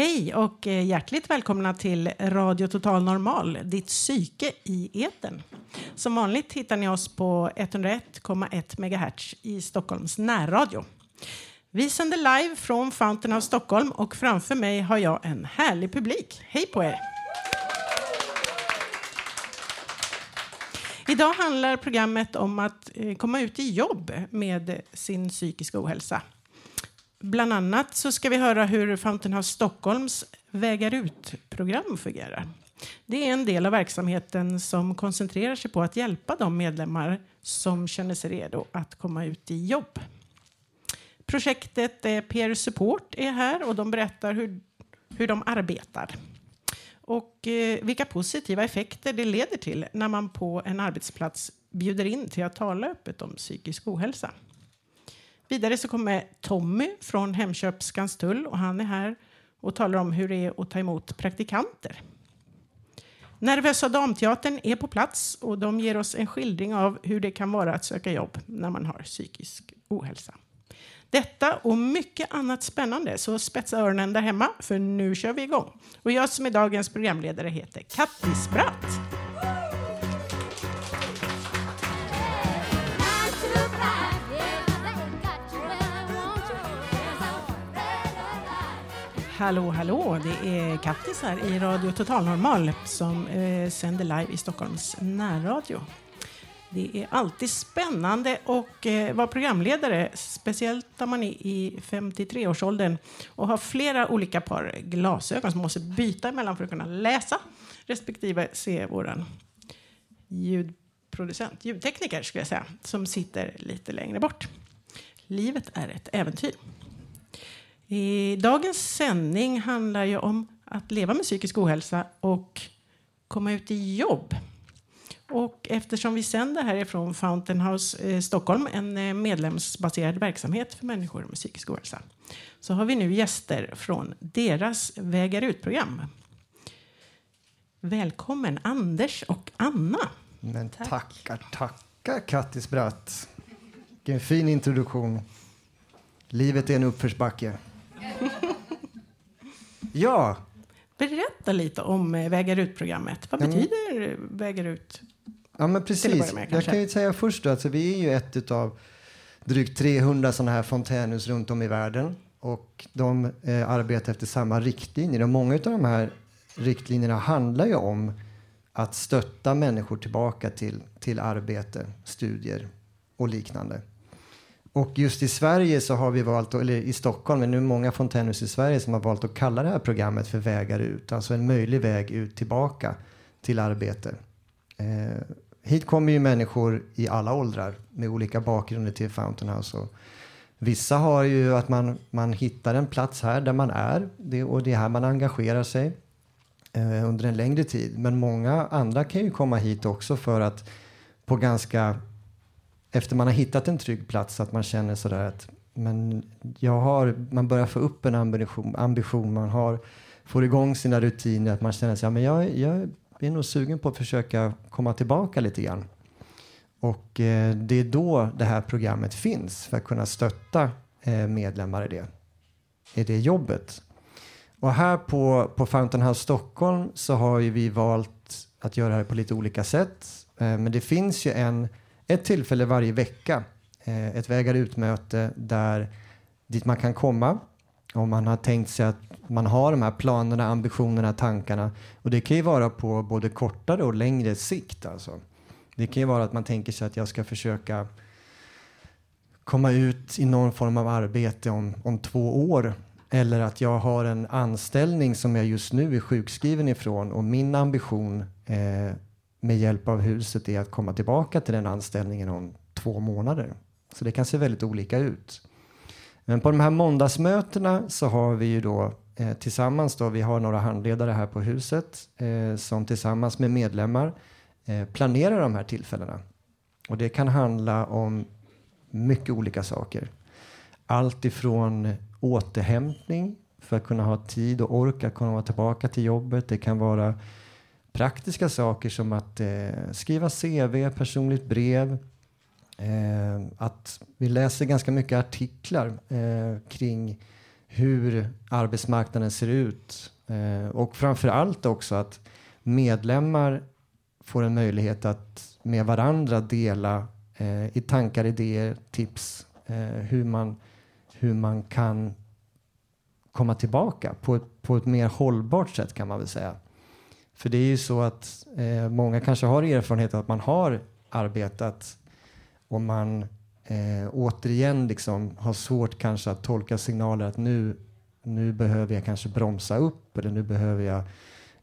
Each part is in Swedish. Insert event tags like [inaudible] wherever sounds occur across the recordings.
Hej och eh, hjärtligt välkomna till Radio Total Normal, ditt psyke i eten. Som vanligt hittar ni oss på 101,1 MHz i Stockholms närradio. Vi sänder live från Fountain of Stockholm och framför mig har jag en härlig publik. Hej på er! Idag handlar programmet om att eh, komma ut i jobb med sin psykiska ohälsa. Bland annat så ska vi höra hur Fountain House Stockholms Vägar ut-program fungerar. Det är en del av verksamheten som koncentrerar sig på att hjälpa de medlemmar som känner sig redo att komma ut i jobb. Projektet eh, Peer Support är här och de berättar hur, hur de arbetar och eh, vilka positiva effekter det leder till när man på en arbetsplats bjuder in till att tala öppet om psykisk ohälsa. Vidare så kommer Tommy från Hemköp Skanstull och han är här och talar om hur det är att ta emot praktikanter. Nervösa Damteatern är på plats och de ger oss en skildring av hur det kan vara att söka jobb när man har psykisk ohälsa. Detta och mycket annat spännande, så spetsa öronen där hemma för nu kör vi igång. Och jag som är dagens programledare heter Kattis Bratt. Hallå, hallå! Det är Kattis här i Radio Total Normal som eh, sänder live i Stockholms närradio. Det är alltid spännande att eh, vara programledare, speciellt när man är i 53-årsåldern och har flera olika par glasögon som man måste byta emellan för att kunna läsa respektive se vår ljudproducent, ljudtekniker skulle jag säga, som sitter lite längre bort. Livet är ett äventyr. I dagens sändning handlar ju om att leva med psykisk ohälsa och komma ut i jobb. Och eftersom vi sänder härifrån Fountain House eh, Stockholm, en eh, medlemsbaserad verksamhet för människor med psykisk ohälsa, så har vi nu gäster från deras Vägar ut-program. Välkommen Anders och Anna. Men tackar, tackar Kattis Bratt. Vilken fin introduktion. Livet är en uppförsbacke. [laughs] ja. Berätta lite om eh, Vägar ut-programmet. Vad Mm. betyder Vägar ut? Ja, men att precis. med, jag kan ju säga först då, alltså, vi är ju ett av drygt 300 sådana här fontänhus runt om i världen. Och de eh, arbetar efter samma riktlinjer. Och många av de här riktlinjerna handlar ju om att stötta människor tillbaka till, till arbete, studier och liknande. Och just i Sverige så har vi valt, eller i Stockholm, men nu är det många fontänhus i Sverige som har valt att kalla det här programmet för Vägar ut. Alltså en möjlig väg ut tillbaka till arbete. Eh, hit kommer ju människor i alla åldrar med olika bakgrunder till Fountain House. Och vissa har ju att man, man hittar en plats här där man är det, och det är här man engagerar sig eh, under en längre tid. Men många andra kan ju komma hit också för att på ganska efter man har hittat en trygg plats att man känner sådär att men jag har, man börjar få upp en ambition, ambition man har, får igång sina rutiner, att man känner sig, ja, men jag, jag är nog sugen på att försöka komma tillbaka lite grann. Och eh, det är då det här programmet finns för att kunna stötta eh, medlemmar i det, i det jobbet. Och här på, på Fountain House Stockholm så har ju vi valt att göra det här på lite olika sätt. Eh, men det finns ju en, ett tillfälle varje vecka, eh, ett vägar ut-möte där dit man kan komma om man har tänkt sig att man har de här planerna, ambitionerna, tankarna. Och det kan ju vara på både kortare och längre sikt. Alltså. Det kan ju vara att man tänker sig att jag ska försöka komma ut i någon form av arbete om, om två år. Eller att jag har en anställning som jag just nu är sjukskriven ifrån och min ambition eh, med hjälp av huset är att komma tillbaka till den anställningen om två månader. Så det kan se väldigt olika ut. Men på de här måndagsmötena så har vi ju då eh, tillsammans då, vi har några handledare här på huset eh, som tillsammans med medlemmar eh, planerar de här tillfällena. Och det kan handla om mycket olika saker. Allt ifrån återhämtning för att kunna ha tid och ork att tillbaka till jobbet. Det kan vara praktiska saker som att eh, skriva CV, personligt brev. Eh, att vi läser ganska mycket artiklar eh, kring hur arbetsmarknaden ser ut eh, och framför allt också att medlemmar får en möjlighet att med varandra dela eh, i tankar, idéer, tips eh, hur, man, hur man kan komma tillbaka på ett, på ett mer hållbart sätt kan man väl säga. För det är ju så att eh, många kanske har erfarenhet av att man har arbetat och man eh, återigen liksom har svårt kanske att tolka signaler att nu, nu behöver jag kanske bromsa upp eller nu behöver jag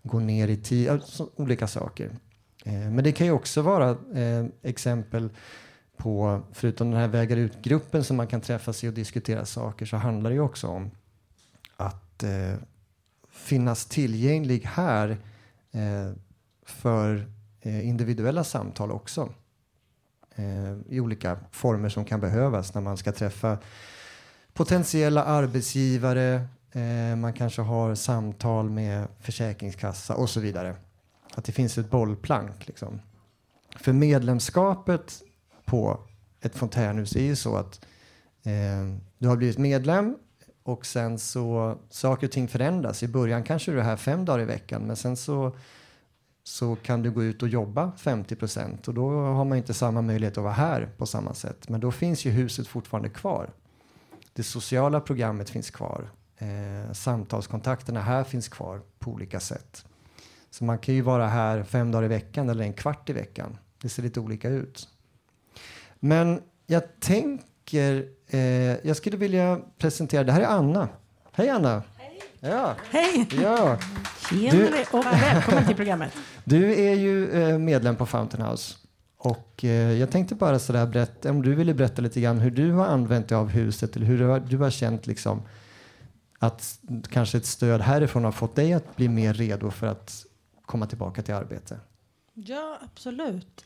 gå ner i tid, alltså, olika saker. Eh, men det kan ju också vara eh, exempel på, förutom den här vägar ut-gruppen som man kan träffas i och diskutera saker, så handlar det ju också om att eh, finnas tillgänglig här eh, Eh, för eh, individuella samtal också eh, i olika former som kan behövas när man ska träffa potentiella arbetsgivare. Eh, man kanske har samtal med försäkringskassa och så vidare. Att det finns ett bollplank. Liksom. För medlemskapet på ett fontänhus är ju så att eh, du har blivit medlem och sen så saker och ting förändras. I början kanske du är här fem dagar i veckan men sen så så kan du gå ut och jobba 50 procent och då har man inte samma möjlighet att vara här på samma sätt. Men då finns ju huset fortfarande kvar. Det sociala programmet finns kvar. Eh, samtalskontakterna här finns kvar på olika sätt. Så man kan ju vara här fem dagar i veckan eller en kvart i veckan. Det ser lite olika ut. Men jag tänker, eh, jag skulle vilja presentera, det här är Anna. Hej Anna! Hej! Ja. Hej! Ja. Tjenare och välkommen till programmet. [laughs] Du är ju eh, medlem på Fountain House. Och eh, jag tänkte bara sådär berätta, om du ville berätta lite grann hur du har använt dig av huset eller hur du har, du har känt liksom att kanske ett stöd härifrån har fått dig att bli mer redo för att komma tillbaka till arbete. Ja, absolut.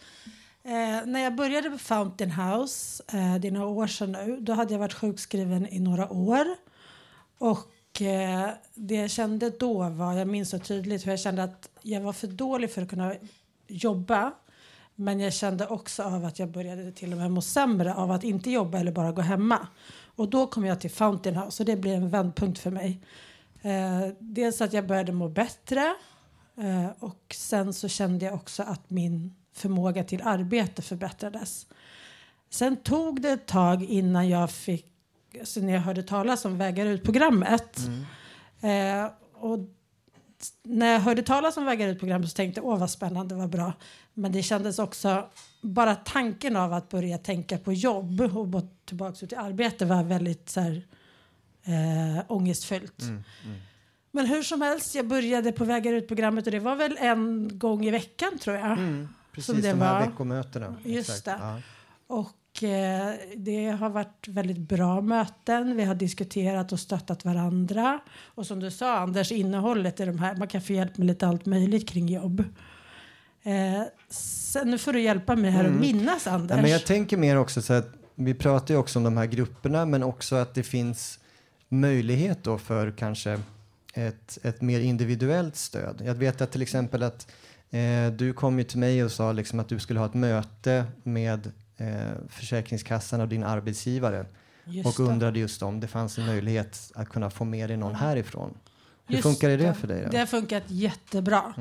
Eh, när jag började på Fountain House, eh, det är några år sedan nu, då hade jag varit sjukskriven i några år. Och eh, det jag kände då var, jag minns så tydligt hur jag kände att jag var för dålig för att kunna jobba. Men jag kände också av att jag började till och med må sämre av att inte jobba eller bara gå hemma. Och då kom jag till Fountain House och det blev en vändpunkt för mig. Eh, dels att jag började må bättre eh, och sen så kände jag också att min förmåga till arbete förbättrades. Sen tog det ett tag innan jag fick, alltså när jag hörde talas om Vägar ut-programmet. Eh, och när jag hörde talas om Vägar ut-programmet så tänkte jag åh vad spännande, vad bra. Men det kändes också, bara tanken av att börja tänka på jobb och gå tillbaka ut i arbete var väldigt så här, eh, ångestfyllt. Men hur som helst, jag började på Vägar ut-programmet och det var väl en gång i veckan tror jag. Precis, Som det de här var. veckomötena. Just. Ja. Och eh, det har varit väldigt bra möten. Vi har diskuterat och stöttat varandra. Och som du sa Anders, innehållet i de här, man kan få hjälp med lite allt möjligt kring jobb. Eh, sen, nu får du hjälpa mig här att minnas Anders. Mm. Ja, men jag tänker mer också så att vi pratar ju också om de här grupperna men också att det finns möjlighet då för kanske ett, ett mer individuellt stöd. Jag vet att till exempel att eh, du kom ju till mig och sa liksom att du skulle ha ett möte med eh, Försäkringskassan och din arbetsgivare Just och det. undrade just om det fanns en möjlighet att kunna få med dig någon härifrån. Hur Just funkar det för dig? Då? Mm. Det har funkat jättebra.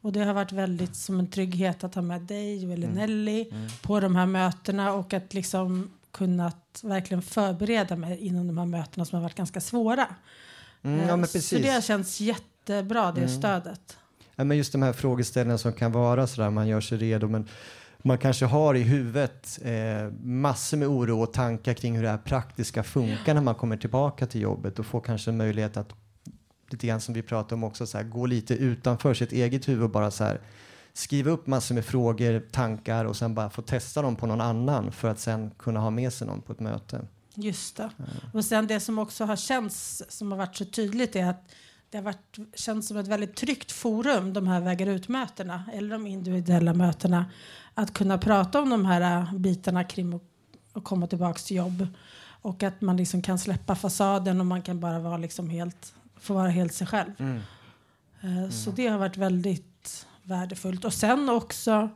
Och det har varit väldigt som en trygghet att ha med dig eller Mm. Nelly på de här mötena och att liksom kunnat verkligen förbereda mig inom de här mötena som har varit ganska svåra. Mm, ja, Eh, Så. Mm. det har känts jättebra, det stödet. Ja, men just de här frågeställningarna som kan vara sådär, man gör sig redo men man kanske har i huvudet eh, massor med oro och tankar kring hur det här praktiska funkar när man kommer tillbaka till jobbet och får kanske en möjlighet att lite grann som vi pratade om också så här, gå lite utanför sitt eget huvud och bara så här skriva upp massor med frågor, tankar och sen bara få testa dem på någon annan för att sen kunna ha med sig någon på ett möte. Just det. Och sen det som också har känts som har varit så tydligt är att det har varit, känts som ett väldigt tryggt forum, de här vägar ut-mötena eller de individuella mötena. Att kunna prata om de här äh, bitarna kring att, komma tillbaka till jobb. Och att man liksom kan släppa fasaden och man kan bara vara liksom helt, få vara helt sig själv. Mm. Eh, Så det har varit väldigt värdefullt. Och sen också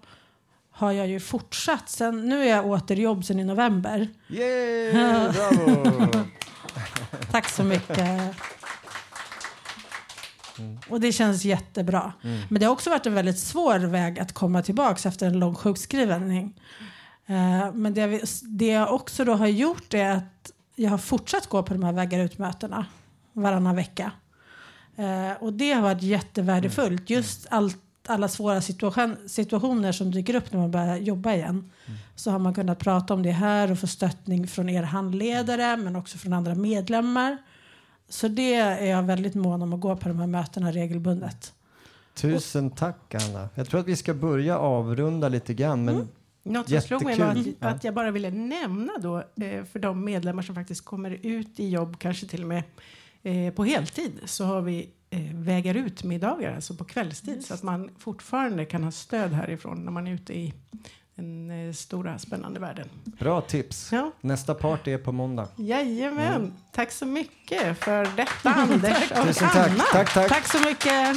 har jag ju fortsatt. Sen, nu är jag åter i jobb sen i november. Yay! [laughs] Bravo! Tack så mycket. Och det känns jättebra. Men det har också varit en väldigt svår väg att komma tillbaka efter en lång sjukskrivning. Eh, men det, det jag också då har gjort är att jag har fortsatt gå på de här vägar ut-mötena varannan vecka. Eh, och det har varit jättevärdefullt. Just allt, alla svåra situation, situationer som dyker upp när man börjar jobba igen. Så har man kunnat prata om det här och få stöttning från er handledare men också från andra medlemmar. Så det är jag väldigt mån om att gå på de här mötena regelbundet. Tusen tack Anna. Jag tror att vi ska börja avrunda lite grann. Men Något som slog mig var att, att jag bara ville nämna då eh, för de medlemmar som faktiskt kommer ut i jobb, kanske till och med eh, på heltid, så har vi eh, vägar ut middagar, alltså på kvällstid, så att man fortfarande kan ha stöd härifrån när man är ute i den eh, stora spännande världen. bra tips. Ja. Nästa party är på måndag. Jajamän, tack så mycket för detta Anders [laughs] och Tusen Anna. tack. Tack, tack. Tack så mycket!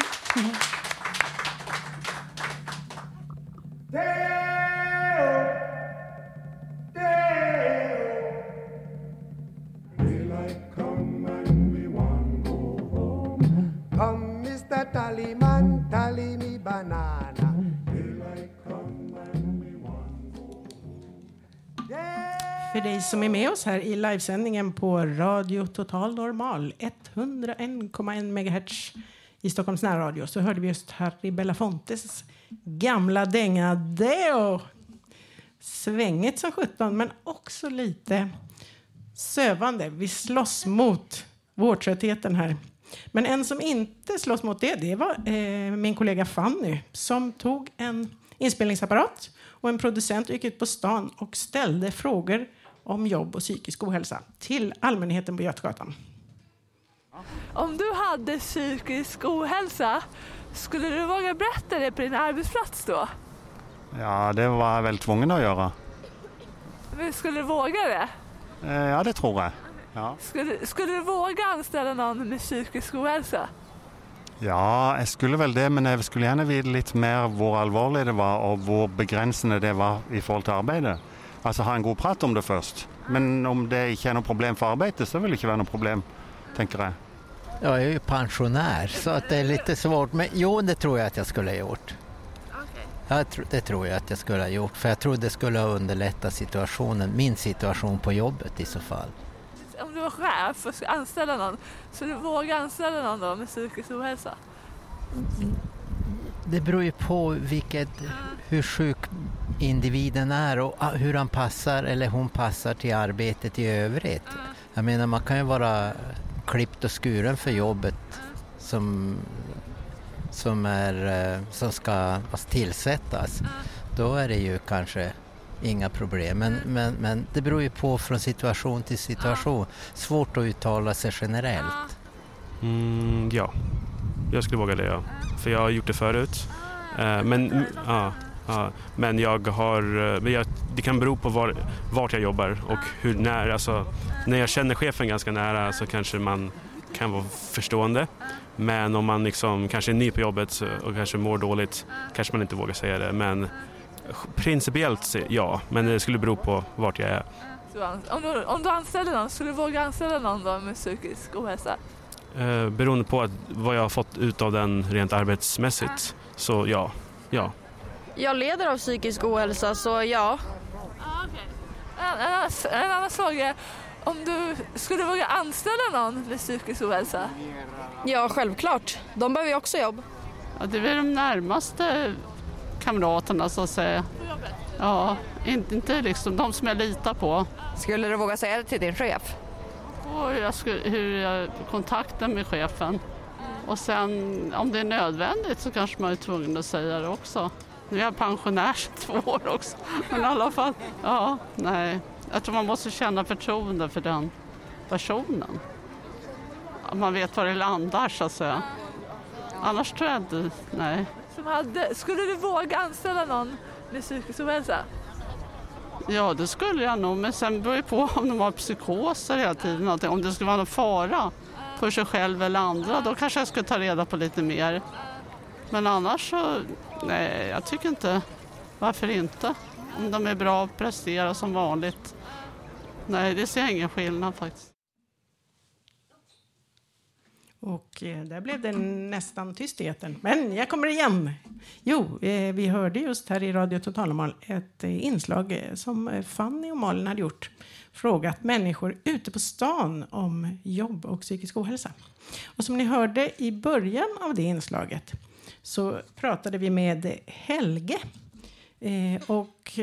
Dig som är med oss här i livesändningen på Radio Total Normal 101,1 MHz i Stockholms närradio så hörde vi just Harry Belafontes gamla dänga Deo. Svängigt som 17 men också lite sövande. Vi slåss mot vårtröttheten här. Men en som inte slåss mot det, det var eh, min kollega Fanny som tog en inspelningsapparat och en producent gick ut på stan och ställde frågor om jobb och psykisk ohälsa till allmänheten på Götgatan. Om du hade psykisk ohälsa, skulle du våga berätta det på din arbetsplats då? Ja, det var jag väl tvungen att göra. Men skulle du våga det? Eh, Ja, det tror jag. Ja. Skulle, skulle du våga anställa någon med psykisk ohälsa? ja, jeg skulle vel det, men jeg skulle gjerne vite litt mer hvor alvorlig det var, og hvor begrensende det var i forhold til arbeidet. Altså ha en god prat om det først. Men om det ikke er noe problem for arbeidet, så vil det ikke være noe problem, tenker jeg. Jag är ju pensionär så att det är lite svårt. Men jo, det tror jag att jag skulle ha gjort. Jag tr- det tror jag att jag skulle ha gjort. För jag tror det skulle ha underlättat situationen, min situation på jobbet i så fall. Om du var chef och skulle anställa någon, skulle du våga anställa någon då med psykisk ohälsa? Det beror ju på vilket, hur sjuk individen är och ah, hur han passar eller hon passar till arbetet i övrigt. Jag menar man kan ju vara klippt och skuren för jobbet som, som, är, eh, som ska tillsättas. Då är det ju kanske inga problem. Men, men, men det beror ju på från situation till situation. Svårt att uttala sig generellt. Mm, ja, jag skulle våga det. Ja. För jag har gjort det förut. Eh, men, ja, ja, men jag har, eh, men jag, det kan bero på var, vart jag jobbar och hur nära. Alltså, när jag känner chefen ganska nära så kanske man kan vara förstående. Men om man liksom kanske är ny på jobbet och kanske mår dåligt kanske man inte vågar säga det. Men principiellt ja, men det skulle bero på vart jag är. Om du, om du anställer någon, skulle du våga anställa någon då med psykisk ohälsa? Eh, beroende på att, vad jag har fått ut av den rent arbetsmässigt. Så ja, ja. Jag leder av psykisk ohälsa, så ja. En, en, annan- en annan fråga. Om du skulle våga anställa någon med psykisk ohälsa? Ja, självklart. De behöver ju också jobb. Ja, det är väl de närmaste kamraterna så att säga. Ja, inte, inte liksom de som jag litar på. Skulle du våga säga det till din chef? Och jag skulle, hur jag kontaktar med chefen. Och sen om det är nödvändigt så kanske man är tvungen att säga det också. Nu är jag pensionär två år också. Men i alla fall, ja, nej. Jag tror man måste känna förtroende för den personen. man vet var det landar så att säga. Annars tror jag inte, nej. Som hade, skulle du våga anställa någon med psykisk ohälsa? Ja, det skulle jag nog, men sen beror det på [laughs] om de har psykoser hela tiden. Om det skulle vara någon fara för sig själv eller andra, då kanske jag skulle ta reda på lite mer. Men annars så, nej, jag tycker inte, varför inte? Om de är bra och presterar som vanligt. Nej, det ser jag ingen skillnad faktiskt. Och eh, där blev det nästan tyst i etern. Men jag kommer igen. Jo, eh, vi hörde just här i Radio Totalnormal ett eh, inslag eh, som eh, Fanny och Malin hade gjort. Frågat människor ute på stan om jobb och psykisk ohälsa. Och som ni hörde i början av det inslaget så pratade vi med Helge. Eh, och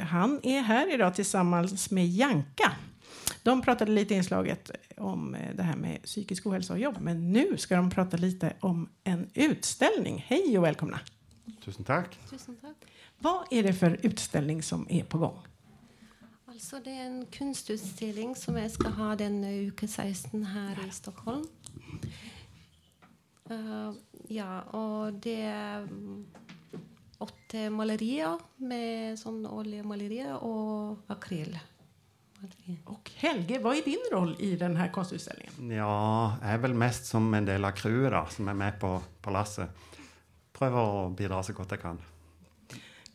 han är här idag tillsammans med Janka. De pratade lite i inslaget om eh, det här med psykisk ohälsa och jobb. Men nu ska de prata lite om en utställning. Hej och välkomna! Tusen tack. Tusen tack. Vad är det för utställning som är på gång? Alltså det är en konstutställning som jag ska ha den uke 16 här i Stockholm. Uh, ja, och det är åtta målerier med sån oljemålerier och akryl. Och Helge, vad är din roll i den här konstutställningen? Ja, jag är väl mest som en del av crewet då, som är med på, på lasset. Prövar att bidra så gott jag kan.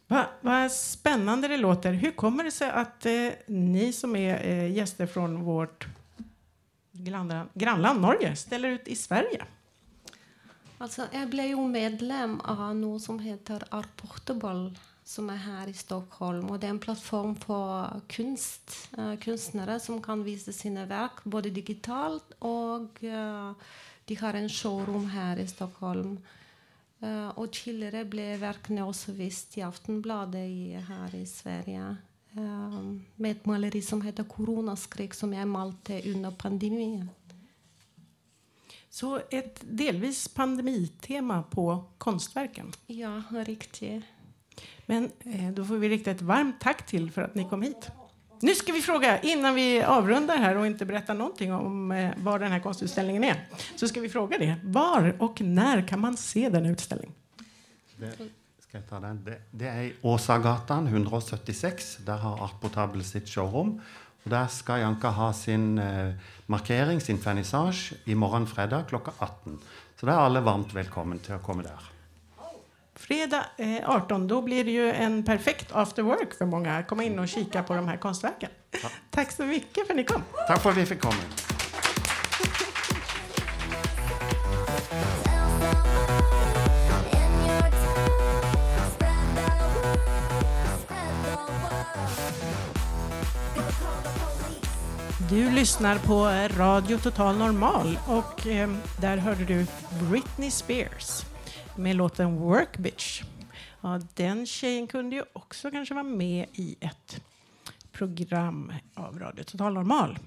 Va, vad spännande det låter. Hur kommer det sig att eh, ni som är eh, gäster från vårt grannland, grannland Norge ställer ut i Sverige? Alltså, jag blev ju medlem av något som heter Art Portable som är här i Stockholm. Och det är en plattform för konst, uh, konstnärer som kan visa sina verk både digitalt och uh, de har en showroom här i Stockholm. Uh, och tidigare blev verken också visst i Aftonbladet i, här i Sverige med ett måleri som heter Coronaskräck som jag malte under pandemin. Så ett delvis pandemitema på konstverken? Ja, riktigt. Men eh, då får vi rikta ett varmt tack till för att ni kom hit. Nu ska vi fråga, innan vi avrundar här och inte berättar någonting om eh, var den här konstutställningen är, så ska vi fråga det. Var och när kan man se den utställningen? Det, ska jag ta den? Det, det är i Åsagatan 176. Där har Artportable sitt showroom. Och där ska Janka ha sin eh, markering, sin vernissage, imorgon fredag klockan 18. Så där är alla varmt välkomna till att komma där. Fredag eh, 18, då blir det ju en perfekt after work för många att komma in och kika på de här konstverken. Ja. Tack så mycket för att ni kom. Tack för att vi fick komma. Du lyssnar på Radio Total Normal och eh, där hörde du Britney Spears med låten Work Bitch. Ja, den tjejen kunde ju också kanske vara med i ett program av Radio Total Normal.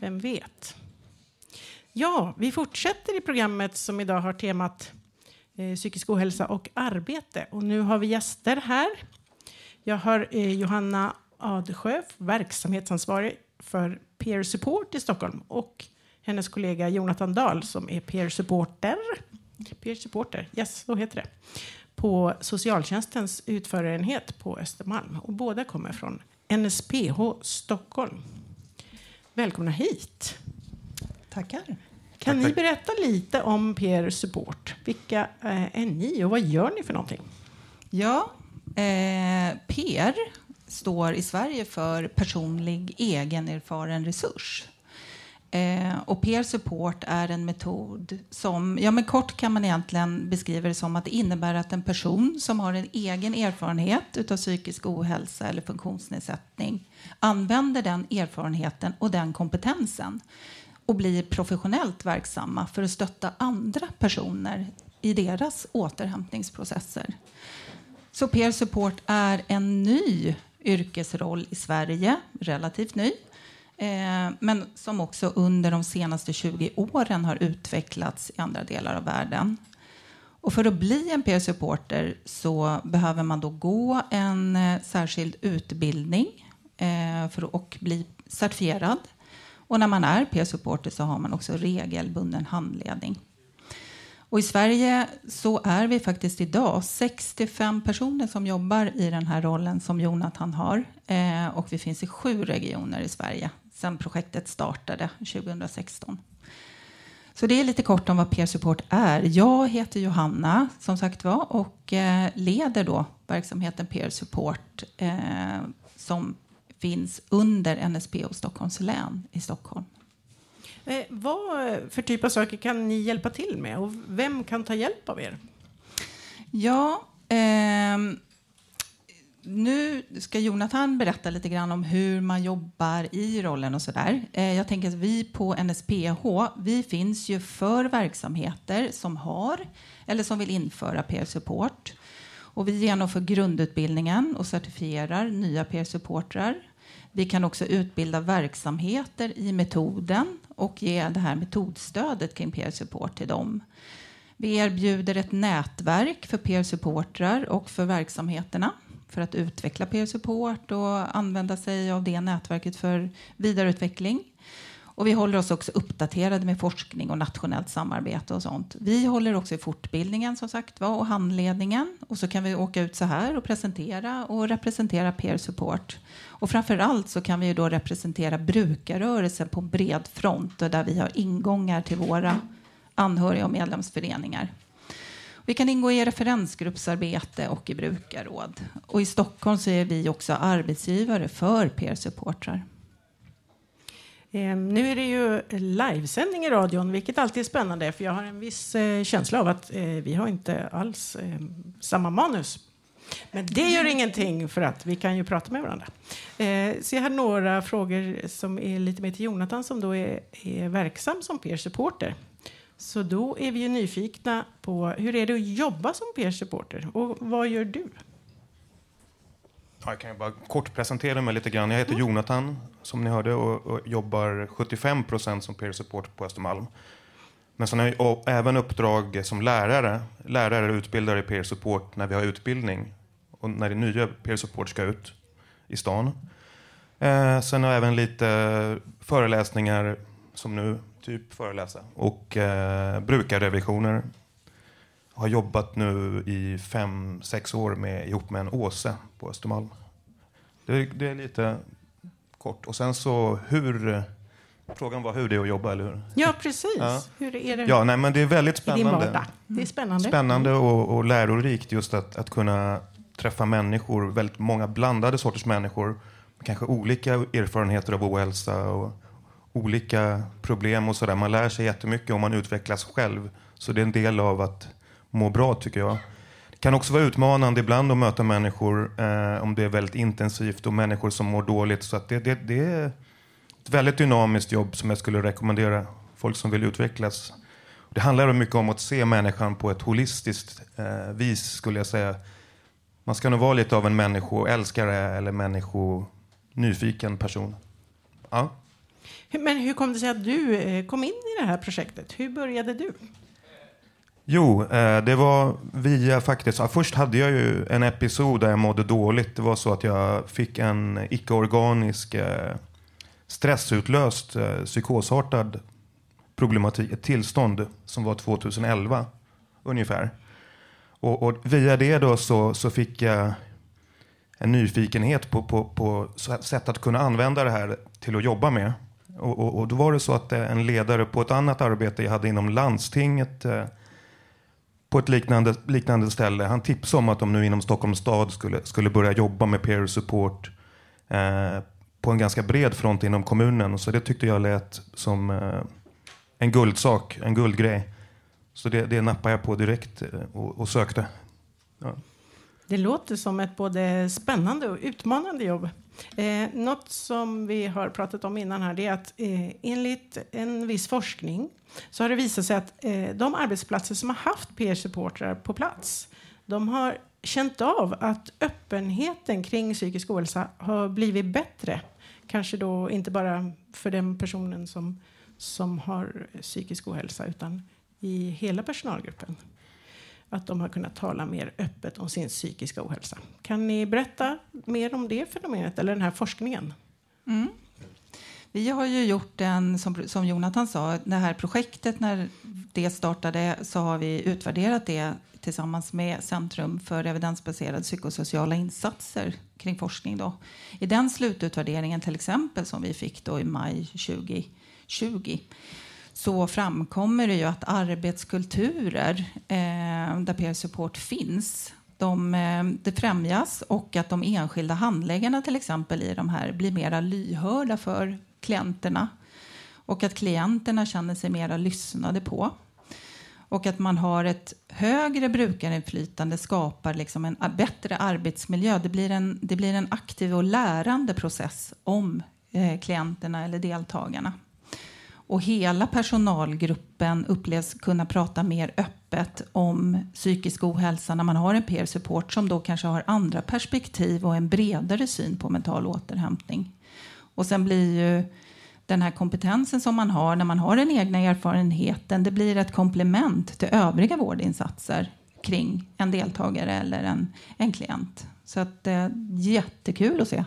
Vem vet? Ja, vi fortsätter i programmet som idag har temat eh, psykisk ohälsa och arbete. Och nu har vi gäster här. Jag har eh, Johanna Adesjö, verksamhetsansvarig för Peer Support i Stockholm och hennes kollega Jonathan Dahl som är peer supporter. Peer supporter, yes, så heter det. På socialtjänstens utförarenhet på Östermalm. Och båda kommer från NSPH Stockholm. Välkomna hit. Tackar. Kan ni berätta lite om Peer Support? Vilka eh, är ni och vad gör ni för någonting? Ja, eh, PR står i Sverige för personlig egenerfaren resurs. Eh, och peer support är en metod som, ja men kort kan man egentligen beskriva det som att det innebär att en person som har en egen erfarenhet av psykisk ohälsa eller funktionsnedsättning använder den erfarenheten och den kompetensen och blir professionellt verksamma för att stötta andra personer i deras återhämtningsprocesser. Så peer support är en ny yrkesroll i Sverige, relativt ny, Eh, men som också under de senaste 20 åren har utvecklats i andra delar av världen. Och för att bli en peer supporter så behöver man då gå en eh, särskild utbildning eh, för att bli certifierad. Och när man är peer-supporter så har man också regelbunden handledning. Och I Sverige så är vi faktiskt idag 65 personer som jobbar i den här rollen som Jonathan har. Eh, och vi finns i sju regioner i Sverige sedan projektet startade 2016. Så det är lite kort om vad peer support är. Jag heter Johanna som sagt var och eh, leder då verksamheten peer support eh, som finns under NSPO Stockholms län i Stockholm. Eh, vad för typ av saker kan ni hjälpa till med och vem kan ta hjälp av er? Ja, eh, nu ska Jonathan berätta lite grann om hur man jobbar i rollen och sådär. Eh, jag tänker att vi på NSPH, vi finns ju för verksamheter som har eller som vill införa peer support. Och vi genomför grundutbildningen och certifierar nya peer supportrar. Vi kan också utbilda verksamheter i metoden och ge det här metodstödet kring peer support till dem. Vi erbjuder ett nätverk för peer supportrar och för verksamheterna för att utveckla peer support och använda sig av det nätverket för vidareutveckling. Och vi håller oss också uppdaterade med forskning och nationellt samarbete och sånt. Vi håller också i fortbildningen som sagt var och handledningen. Och så kan vi åka ut så här och presentera och representera peer support. Och framför allt så kan vi ju då representera brukarrörelsen på bred front och där vi har ingångar till våra anhöriga och medlemsföreningar. Vi kan ingå i referensgruppsarbete och i brukarråd. Och I Stockholm så är vi också arbetsgivare för peer supportrar. Ehm, nu är det ju livesändning i radion, vilket alltid är spännande. För jag har en viss eh, känsla av att eh, vi har inte alls ehm, samma manus. Men det gör ingenting för att vi kan ju prata med varandra. Eh, så jag har några frågor som är lite mer till Jonathan som då är, är verksam som peer supporter. Så då är vi ju nyfikna på hur är det att jobba som peer supporter och vad gör du? Ja, jag kan bara kort presentera mig lite grann. Jag heter Jonathan, som ni hörde, och, och jobbar 75 procent som peer support på Östermalm. Men sen har jag även uppdrag som lärare. Lärare utbildar i peer support när vi har utbildning och när det nya peer support ska ut i stan. Eh, sen har jag även lite föreläsningar som nu, typ föreläsa. Och eh, brukarrevisioner. Har jobbat nu i fem, sex år med, ihop med en Åse på Östermalm. Det, det är lite kort. Och sen så hur... Frågan var hur det är att jobba, eller hur? Ja, precis. Ja. Hur är det ja, nej, men det är väldigt spännande. Mm. Det är spännande. Spännande och, och lärorikt just att, att kunna träffa människor, väldigt många blandade sorters människor. Kanske olika erfarenheter av ohälsa och olika problem och sådär. Man lär sig jättemycket om man utvecklas själv. Så det är en del av att må bra tycker jag. Det kan också vara utmanande ibland att möta människor eh, om det är väldigt intensivt och människor som mår dåligt. Så att det, det, det är ett väldigt dynamiskt jobb som jag skulle rekommendera folk som vill utvecklas. Det handlar mycket om att se människan på ett holistiskt eh, vis skulle jag säga. Man ska nog vara lite av en människoälskare eller människonyfiken person. Ja. Men hur kom det sig att du eh, kom in i det här projektet? Hur började du? Jo, eh, det var via faktiskt... Först hade jag ju en episod där jag mådde dåligt. Det var så att jag fick en icke-organisk eh, stressutlöst psykosartad problematik, ett tillstånd som var 2011 ungefär. Och, och via det då så, så fick jag en nyfikenhet på, på, på sätt att kunna använda det här till att jobba med. Och, och, och, då var det så att eh, en ledare på ett annat arbete jag hade inom landstinget eh, på ett liknande, liknande ställe, han tipsade om att de nu inom Stockholms stad skulle, skulle börja jobba med peer support eh, på en ganska bred front inom kommunen. Så det tyckte jag lät som eh, en guldsak, en guldgrej. Så det, det nappade jag på direkt eh, och, och sökte. Ja. Det låter som ett både spännande och utmanande jobb. Eh, något som vi har pratat om innan här är att eh, enligt en viss forskning så har det visat sig att eh, de arbetsplatser som har haft peer-supportrar på plats de har känt av att öppenheten kring psykisk ohälsa har blivit bättre. Kanske då inte bara för den personen som, som har psykisk ohälsa utan i hela personalgruppen. Att de har kunnat tala mer öppet om sin psykiska ohälsa. Kan ni berätta mer om det fenomenet eller den här forskningen? Mm. Vi har ju gjort en, som, som Jonathan sa, det här projektet när det startade så har vi utvärderat det tillsammans med Centrum för evidensbaserade psykosociala insatser kring forskning. Då. I den slututvärderingen till exempel som vi fick då i maj 2020 så framkommer det ju att arbetskulturer eh, där peer support finns de, eh, det främjas och att de enskilda handläggarna till exempel i de här blir mera lyhörda för klienterna och att klienterna känner sig mera lyssnade på. Och att man har ett högre brukarinflytande skapar liksom en bättre arbetsmiljö. Det blir en, det blir en aktiv och lärande process om eh, klienterna eller deltagarna. Och hela personalgruppen upplevs kunna prata mer öppet om psykisk ohälsa när man har en peer support som då kanske har andra perspektiv och en bredare syn på mental återhämtning. Och sen blir ju den här kompetensen som man har när man har den egna erfarenheten, det blir ett komplement till övriga vårdinsatser kring en deltagare eller en, en klient. Så att det är jättekul att se.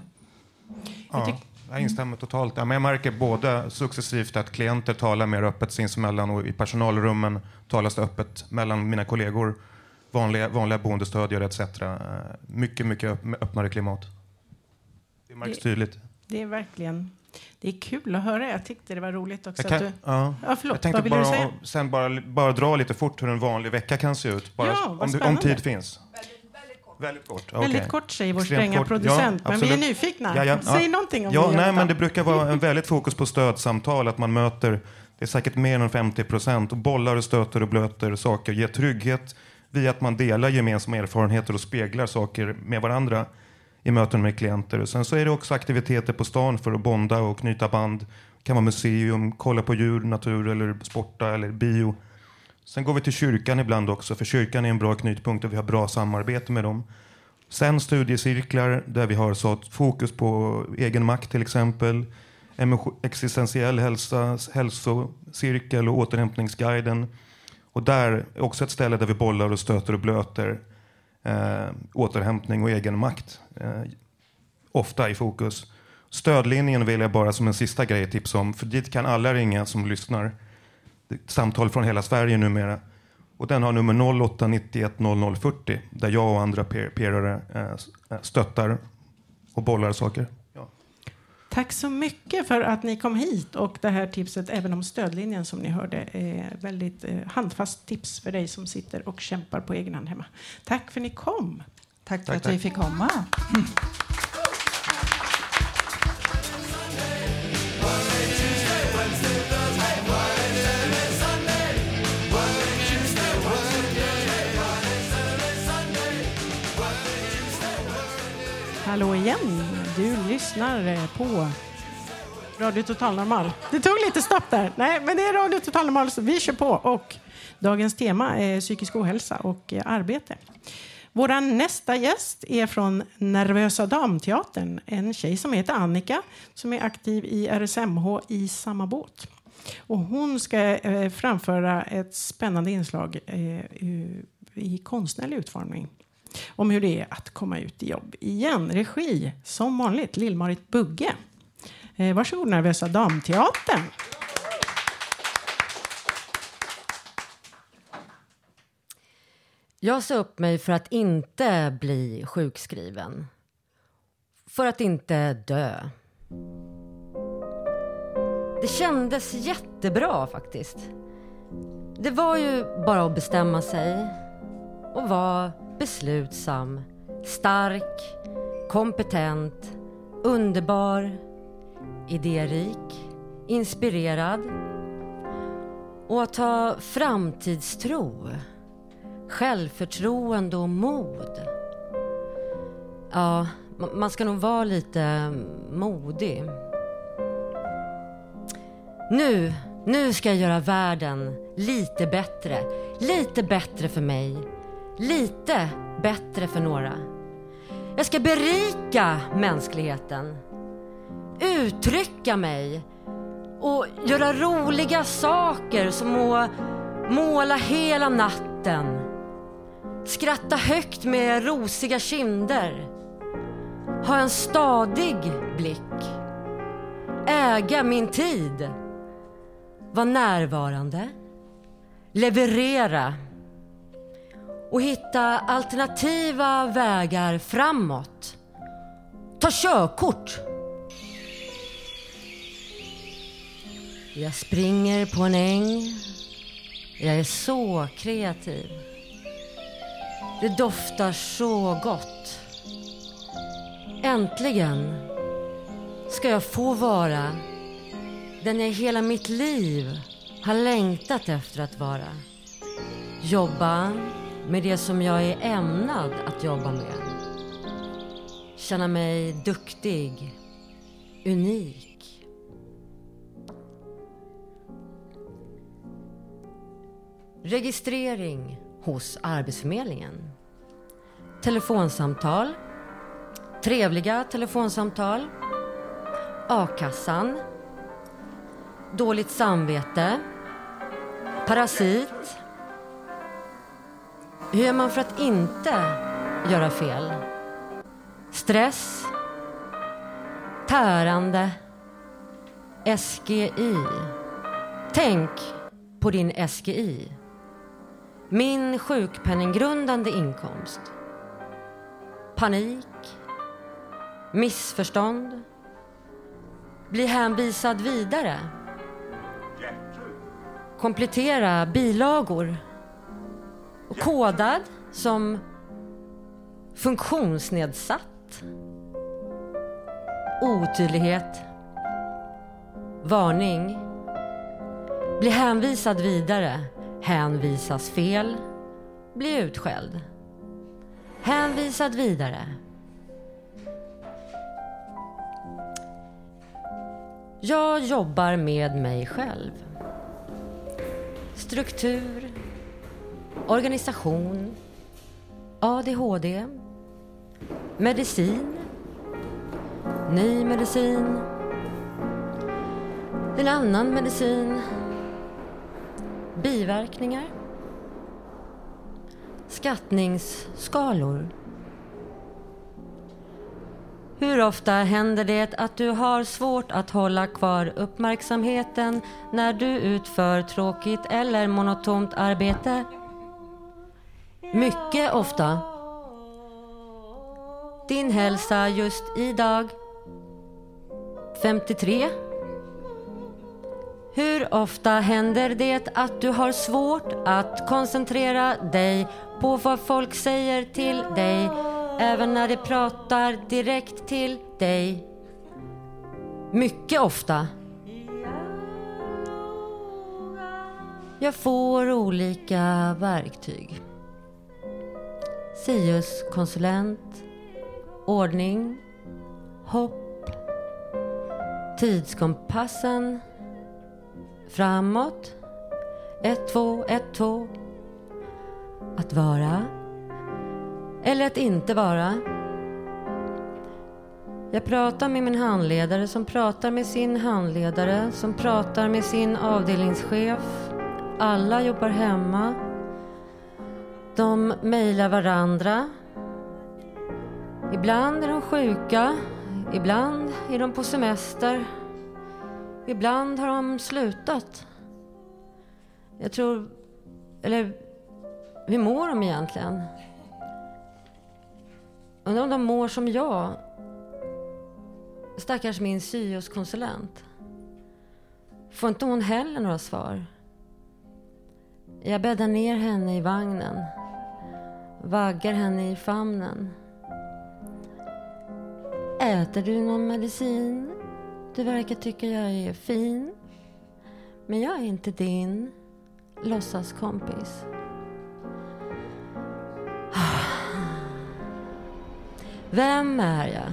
Ja, jag instämmer totalt. Ja, men jag märker både successivt att klienter talar mer öppet sinsemellan och i personalrummen talas det öppet mellan mina kollegor, vanliga, vanliga boendestödjare etc. Mycket, mycket öppnare klimat. Det märks tydligt. Det är verkligen det är kul att höra. Jag tyckte det var roligt också. Jag, kan, att du... ja. Ja, förlåt, jag tänkte bara, sen bara, bara dra lite fort hur en vanlig vecka kan se ut. Bara, Ja, om, om tid finns. Väldigt kort. Väldigt okej. kort säger vår Extremt stränga kort. producent, men vi är nyfikna. Säg någonting om ja, det, nej, men Det brukar vara en [laughs] väldigt fokus på stödsamtal, att man möter, det är säkert mer än 50 procent, och bollar och stöter och blöter saker, ger trygghet via att man delar gemensamma erfarenheter och speglar saker med varandra i möten med klienter. Sen så är det också aktiviteter på stan för att bonda och knyta band. Det kan vara museum, kolla på djur, natur eller sporta eller bio. Sen går vi till kyrkan ibland också, för kyrkan är en bra knutpunkt och vi har bra samarbete med dem. Sen studiecirklar där vi har satt fokus på egen makt till exempel. Existentiell hälsa, hälsocirkel och återhämtningsguiden. Och där är också ett ställe där vi bollar och stöter och blöter eh, återhämtning och egen makt. Eh, ofta i fokus. Stödlinjen vill jag bara som en sista grej tipsa om, för dit kan alla ringa som lyssnar. Samtal från hela Sverige numera. Och den har nummer 0891 0040 där jag och andra peer- peerare eh, stöttar och bollar saker. Tack så mycket för att ni kom hit och det här tipset även om stödlinjen som ni hörde är väldigt eh, handfast tips för dig som sitter och kämpar på egen hand hemma. Tack för att ni kom. Tack för Tack, att tack. vi fick komma. Hallå igen! Du lyssnar eh, på Radio Total Normal. Det tog lite stopp där. Nej, men det är Radio Total Normal så vi kör på. Och dagens tema är psykisk ohälsa och eh, arbete. Vår nästa gäst är från Nervösa Damteatern. En tjej som heter Annika som är aktiv i RSMH i samma båt. Och hon ska eh, framföra ett spännande inslag eh, i konstnärlig utformning om hur det är att komma ut i jobb igen. Regi, som vanligt, Lill-Marit Bugge. Eh, varsågod, Nervösa Damteatern. Jag sa upp mig för att inte bli sjukskriven. För att inte dö. Det kändes jättebra faktiskt. Det var ju bara att bestämma sig och vara beslutsam, stark, kompetent, underbar, idérik, inspirerad och att ha framtidstro, självförtroende och mod. Ja, man ska nog vara lite modig. Nu, nu ska jag göra världen lite bättre. Lite bättre för mig. Lite bättre för några. Jag ska berika mänskligheten. Uttrycka mig. Och göra roliga saker som att måla hela natten. Skratta högt med rosiga kinder. Ha en stadig blick. äga min tid. Var närvarande. Leverera. Och hitta alternativa vägar framåt. Ta körkort. Jag springer på en äng. Jag är så kreativ. Det doftar så gott. Äntligen ska jag få vara den jag hela mitt liv har längtat efter att vara. Jobba med det som jag är ämnad att jobba med. Känna mig duktig, unik. Registrering hos Arbetsförmedlingen. Telefonsamtal. Trevliga telefonsamtal. A-kassan. Dåligt samvete. Parasit. Hur gör man för att inte göra fel? Stress. Tärande. SGI. Tänk på din SGI. Min sjukpenninggrundande inkomst. Panik. Missförstånd. Bli hänvisad vidare. Komplettera bilagor. Och kodad som funktionsnedsatt. Otydlighet. Varning. Bli hänvisad vidare. Hänvisas fel. Bli utskälld. Hänvisad vidare. Jag jobbar med mig själv. Struktur, organisation, ADHD, medicin, ny medicin, en annan medicin, biverkningar, skattningsskalor. Hur ofta händer det att du har svårt att hålla kvar uppmärksamheten när du utför tråkigt eller monotont arbete? Mycket ofta. Din hälsa just idag? 53. Hur ofta händer det att du har svårt att koncentrera dig på vad folk säger till dig även när de pratar direkt till dig? Mycket ofta. Jag får olika verktyg. SIUS-konsulent, ordning, hopp, tidskompassen, framåt, 1, 2, 1, 2, att vara eller att inte vara. Jag pratar med min handledare som pratar med sin handledare som pratar med sin avdelningschef. Alla jobbar hemma. De mejlar varandra. Ibland är de sjuka. Ibland är de på semester. Ibland har de slutat. Jag tror... Eller hur mår de egentligen? Undrar om de mår som jag. Stackars min syoskonsulent. Får inte hon heller några svar? Jag bäddar ner henne i vagnen. Vaggar henne i famnen. Äter du någon medicin? Du verkar tycka jag är fin. Men jag är inte din låtsaskompis. Vem är jag?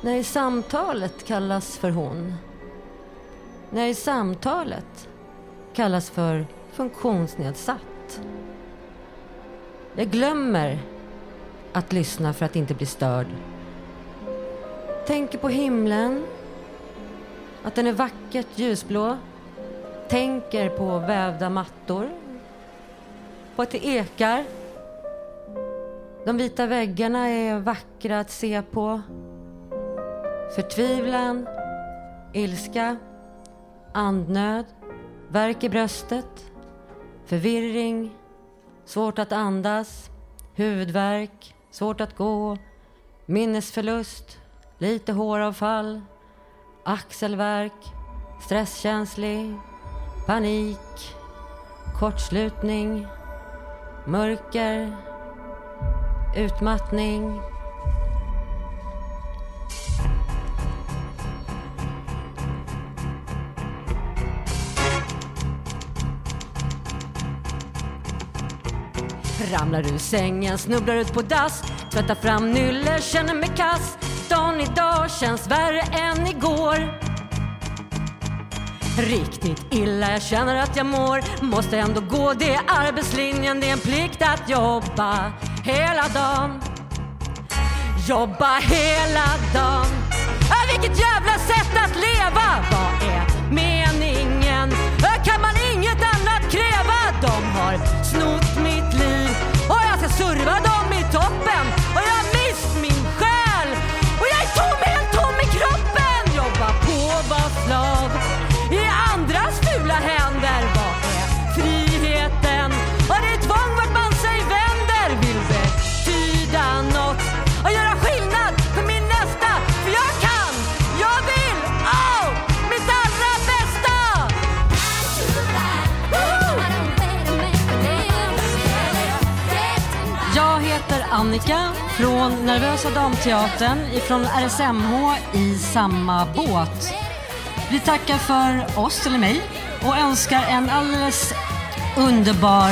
När i samtalet kallas för hon. När i samtalet kallas för funktionsnedsatt. Jag glömmer att lyssna för att inte bli störd. Tänker på himlen, att den är vackert ljusblå. Tänker på vävda mattor, på att det ekar de vita väggarna är vackra att se på. Förtvivlan, ilska, andnöd, värk i bröstet, förvirring, svårt att andas, huvudvärk, svårt att gå, minnesförlust, lite håravfall, axelvärk, stresskänslig, panik, kortslutning, mörker, utmattning. Ramlar ur sängen, snubblar ut på dass Tvättar fram nylle, känner mig kass. Dagen idag känns värre än igår. Riktigt illa, jag känner att jag mår. Måste ändå gå, det är arbetslinjen Det är en plikt att jobba hela dagen. Jobba hela dagen. Äh, Vilket jävla sätt att leva! Annika från Nervösa Damteatern ifrån RSMH i samma båt. Vi tackar för oss, eller mig, och önskar en alldeles underbar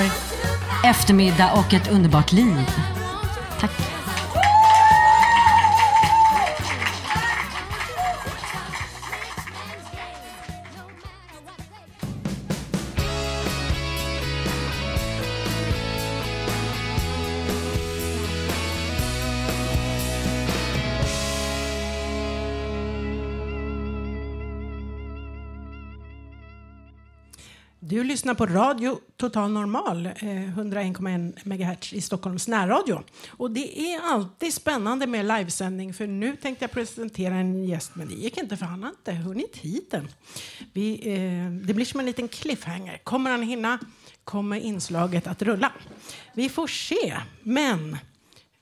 eftermiddag och ett underbart liv. Tack. Lyssnar på radio Total Normal, eh, 101,1 MHz i Stockholms närradio. Och det är alltid spännande med livesändning för nu tänkte jag presentera en gäst men det gick inte för han har inte hunnit hit än. Vi, eh, det blir som en liten cliffhanger. Kommer han hinna? Kommer inslaget att rulla? Vi får se, men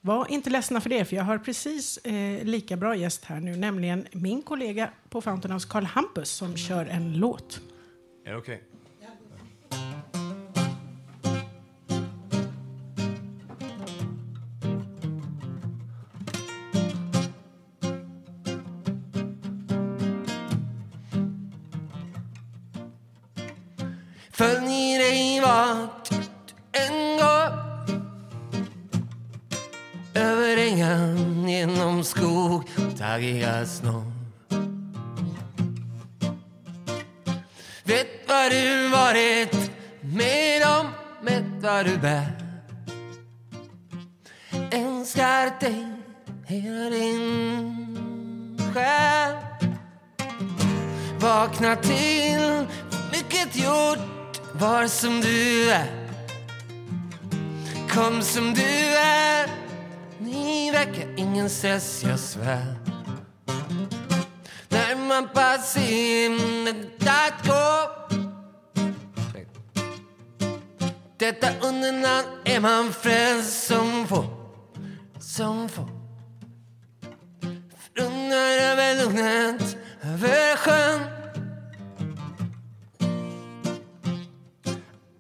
var inte ledsna för det, för jag har precis eh, lika bra gäst här nu, nämligen min kollega på Fountain House, Carl Hampus, som kör en låt. Är det okej? Okay? Taggiga Vet vad du varit med om, vet vad du bär. Älskar dig hela din själ. Vakna till, mycket gjort var som du är. Kom som du är Ni väcker ingen stress, jag svär. När man passerar att gå Detta undernamn är man frälst som få, Som få Frunnar över lugnet, över sjön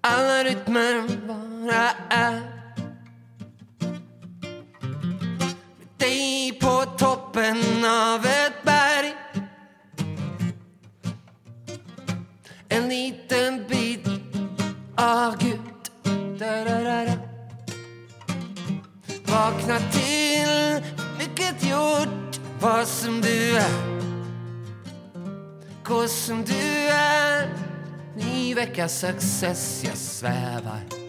alla rytmer bara är. Med dig på toppen av ett berg. En liten bit av Gud. Da, da, da, da. Vakna till, mycket gjort, vad som du är. Gå som du är. Ny vecka success, jag svävar.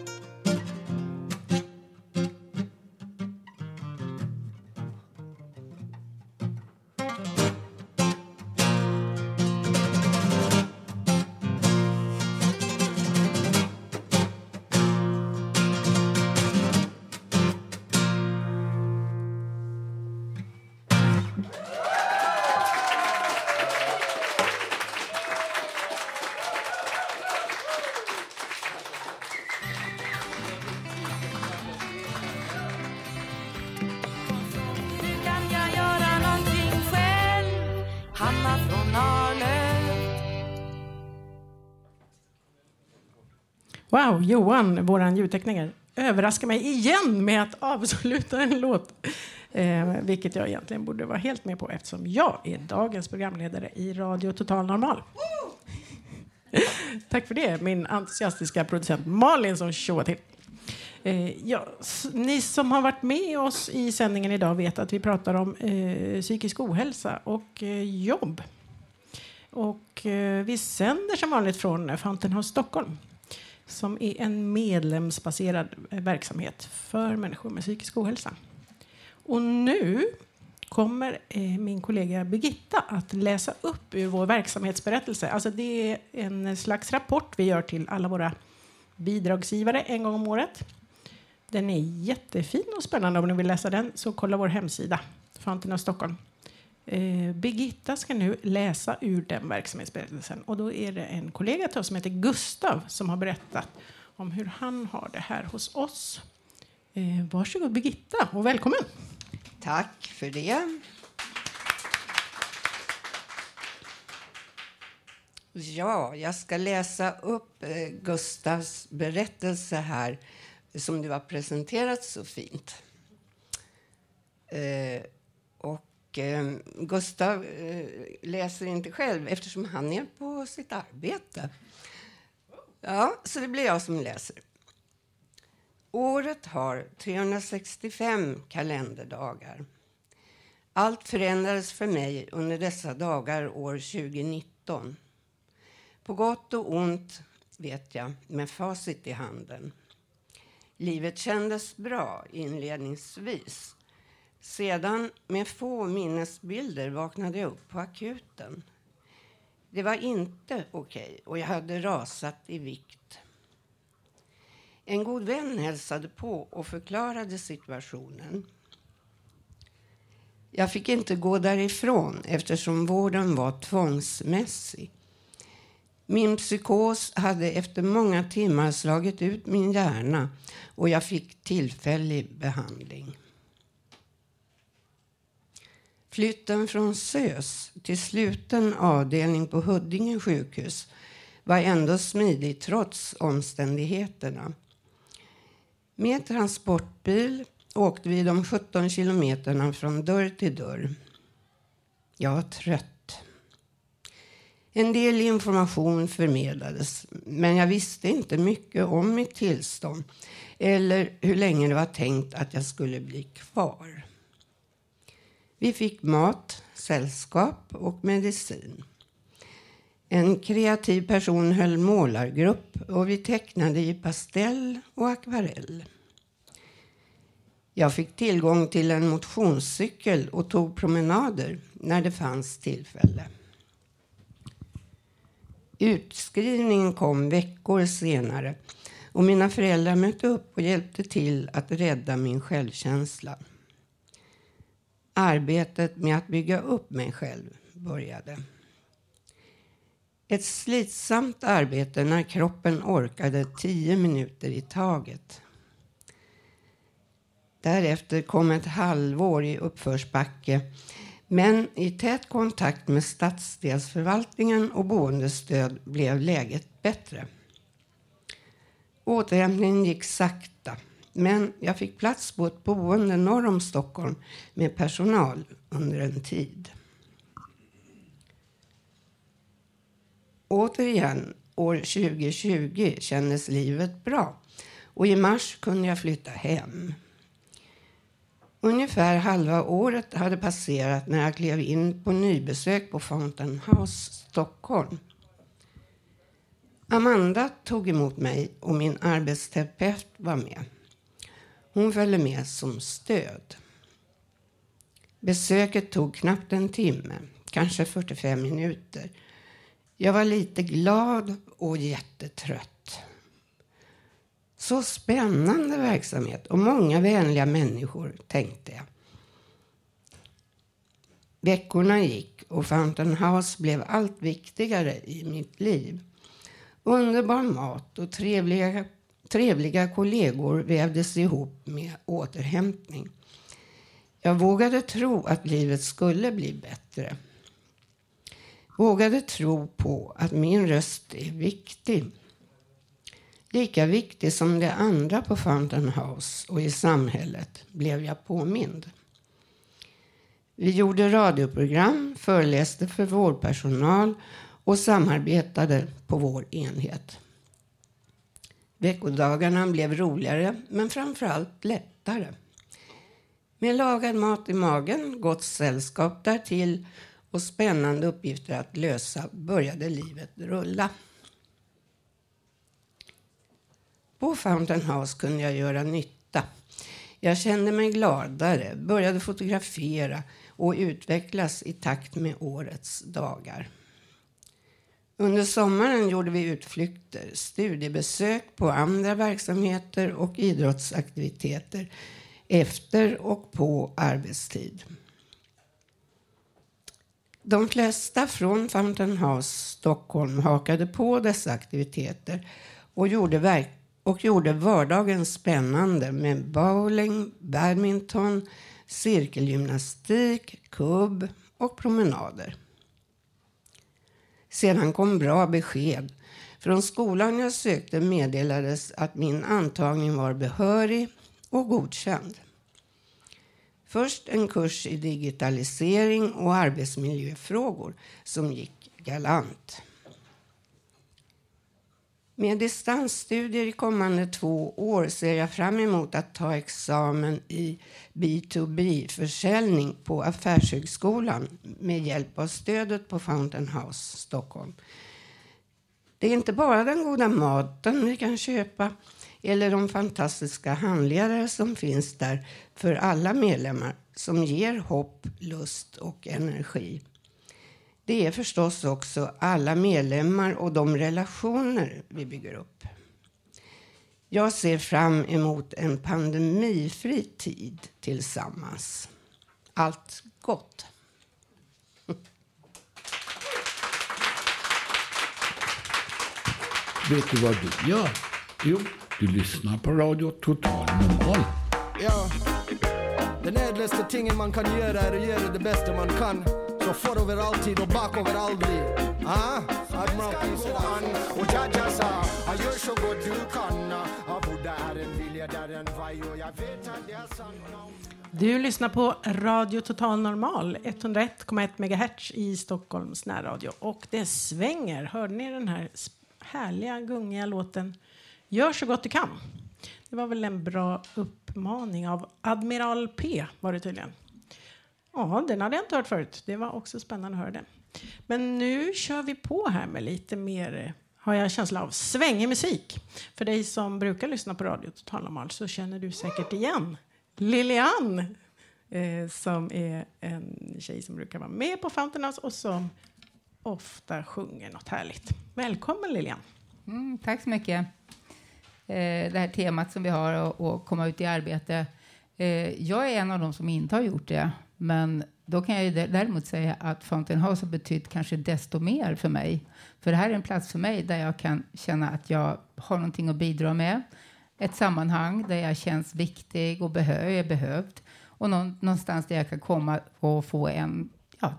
Johan, vår ljudtekniker, överraskar mig igen med att avsluta en låt. Eh, vilket jag egentligen borde vara helt med på eftersom jag är dagens programledare i Radio Total Normal. [laughs] Tack för det, min entusiastiska producent Malin som tjoar till. Eh, ja, ni som har varit med oss i sändningen idag vet att vi pratar om eh, psykisk ohälsa och eh, jobb. Och eh, vi sänder som vanligt från Fountain House Stockholm som är en medlemsbaserad eh, verksamhet för människor med psykisk ohälsa. Och nu kommer eh, min kollega Birgitta att läsa upp ur vår verksamhetsberättelse. Alltså det är en slags rapport vi gör till alla våra bidragsgivare en gång om året. Den är jättefin och spännande. Om ni vill läsa den så kolla vår hemsida, Fountain of Stockholm. Eh, Birgitta ska nu läsa ur den verksamhetsberättelsen. Och då är det en kollega till oss som heter Gustav som har berättat om hur han har det här hos oss. Eh, varsågod Birgitta och välkommen. Tack för det. Ja, jag ska läsa upp eh, Gustavs berättelse här som du har presenterat så fint. Eh, och eh, Gustav eh, läser inte själv eftersom han är på sitt arbete. Ja, så det blir jag som läser. Året har 365 kalenderdagar. Allt förändrades för mig under dessa dagar år 2019. På gott och ont, vet jag, med facit i handen. Livet kändes bra inledningsvis. Sedan, med få minnesbilder, vaknade jag upp på akuten. Det var inte okej okay, och jag hade rasat i vikt. En god vän hälsade på och förklarade situationen. Jag fick inte gå därifrån eftersom vården var tvångsmässig. Min psykos hade efter många timmar slagit ut min hjärna och jag fick tillfällig behandling. Flytten från SÖS till sluten avdelning på Huddinge sjukhus var ändå smidig trots omständigheterna. Med transportbil åkte vi de 17 kilometerna från dörr till dörr. Jag var trött. En del information förmedlades, men jag visste inte mycket om mitt tillstånd eller hur länge det var tänkt att jag skulle bli kvar. Vi fick mat, sällskap och medicin. En kreativ person höll målargrupp och vi tecknade i pastell och akvarell. Jag fick tillgång till en motionscykel och tog promenader när det fanns tillfälle. Utskrivningen kom veckor senare och mina föräldrar mötte upp och hjälpte till att rädda min självkänsla. Arbetet med att bygga upp mig själv började. Ett slitsamt arbete när kroppen orkade tio minuter i taget. Därefter kom ett halvår i uppförsbacke men i tät kontakt med stadsdelsförvaltningen och boendestöd blev läget bättre. Återhämtningen gick sakta men jag fick plats på ett boende norr om Stockholm med personal under en tid. Återigen, år 2020 kändes livet bra och i mars kunde jag flytta hem. Ungefär halva året hade passerat när jag klev in på nybesök på Fountain House Stockholm. Amanda tog emot mig och min arbetsterapeut var med. Hon följde med som stöd. Besöket tog knappt en timme, kanske 45 minuter. Jag var lite glad och jättetrött. Så spännande verksamhet och många vänliga människor, tänkte jag. Veckorna gick och Fountain House blev allt viktigare i mitt liv. Underbar mat och trevliga, trevliga kollegor vävdes ihop med återhämtning. Jag vågade tro att livet skulle bli bättre. Vågade tro på att min röst är viktig. Lika viktig som de andra på Fountain House och i samhället blev jag påmind. Vi gjorde radioprogram, föreläste för vårdpersonal och samarbetade på vår enhet. Veckodagarna blev roligare, men framförallt lättare. Med lagad mat i magen, gott sällskap därtill och spännande uppgifter att lösa började livet rulla. På Fountain House kunde jag göra nytta. Jag kände mig gladare, började fotografera och utvecklas i takt med årets dagar. Under sommaren gjorde vi utflykter, studiebesök på andra verksamheter och idrottsaktiviteter efter och på arbetstid. De flesta från Fountain House Stockholm hakade på dessa aktiviteter och gjorde, verk och gjorde vardagen spännande med bowling, badminton, cirkelgymnastik, kubb och promenader. Sedan kom bra besked. Från skolan jag sökte meddelades att min antagning var behörig och godkänd. Först en kurs i digitalisering och arbetsmiljöfrågor som gick galant. Med distansstudier i kommande två år ser jag fram emot att ta examen i B2B-försäljning på Affärshögskolan med hjälp av stödet på Fountain House Stockholm. Det är inte bara den goda maten vi kan köpa eller de fantastiska handledare som finns där för alla medlemmar som ger hopp, lust och energi. Det är förstås också alla medlemmar och de relationer vi bygger upp. Jag ser fram emot en pandemifri tid tillsammans. Allt gott! Vet du vad du gör? Jo, du lyssnar på Radio Total Normal. Ja, den ädlaste tingen man kan göra är att göra det bästa man kan. Så över alltid och bakover aldrig. Ah, Admiral Peace Pisedan och Jaja sa, jag gör så gott du kan. Av Buddha är en vilja där en vaj och jag vet att det är sant. Du lyssnar på Radio Total Normal, 101,1 MHz i Stockholms närradio. Och det svänger. Hörde ni den här härliga, gungiga låten Gör så gott du kan? Det var väl en bra uppmaning av Admiral P, var det tydligen. Ja, den hade jag inte hört förut. Det var också spännande att höra den. Men nu kör vi på här med lite mer, har jag känsla av, svängig musik. För dig som brukar lyssna på Radio Total Normal så känner du säkert igen Lilian eh, som är en tjej som brukar vara med på Fountain House och som ofta sjunger något härligt. Välkommen Lilian! Mm, tack så mycket. Eh, det här temat som vi har att komma ut i arbete. Eh, jag är en av dem som inte har gjort det, men då kan jag ju däremot säga att Fountain House har betytt kanske desto mer för mig. För det här är en plats för mig där jag kan känna att jag har någonting att bidra med. Ett sammanhang där jag känns viktig och behö är behövd. Och någonstans där jag kan komma och få en ja,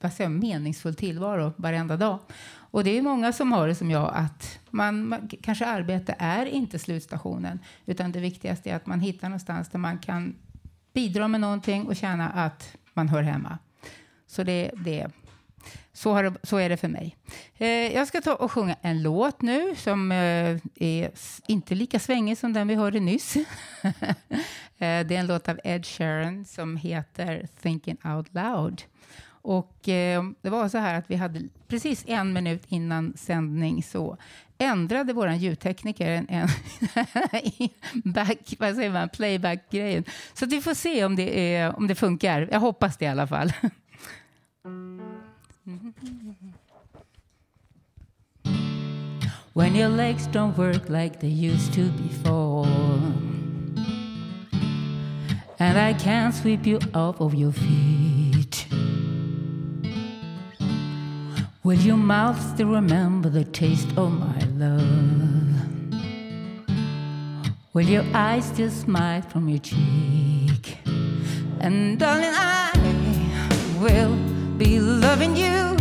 vad säger, meningsfull tillvaro varenda dag. Och det är många som har det som jag, att man, man, kanske arbete är inte slutstationen, utan det viktigaste är att man hittar någonstans där man kan bidra med någonting och känna att man hör hemma. Så det, det så, har så är det för mig. Eh, jag ska ta och sjunga en låt nu som eh, är inte lika svängig som den vi hörde nyss. [laughs] eh, det är en låt av Ed Sheeran som heter Thinking Out Loud. Och eh, det var så här att vi hade precis en minut innan sändning så ändrade vår ljudtekniker en, en [laughs] back, vad säger man, playback-grejen. Så vi får se om det, är, om det funkar. Jag hoppas det i alla fall. When your legs don't work like they used to before And I can't sweep you off of your feet Will your mouth still remember the taste of my love? Will your eyes still smile from your cheek? And darling, I will be loving you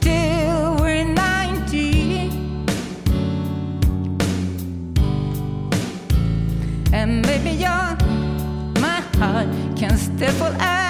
till we're 90. And maybe your my heart can still fall.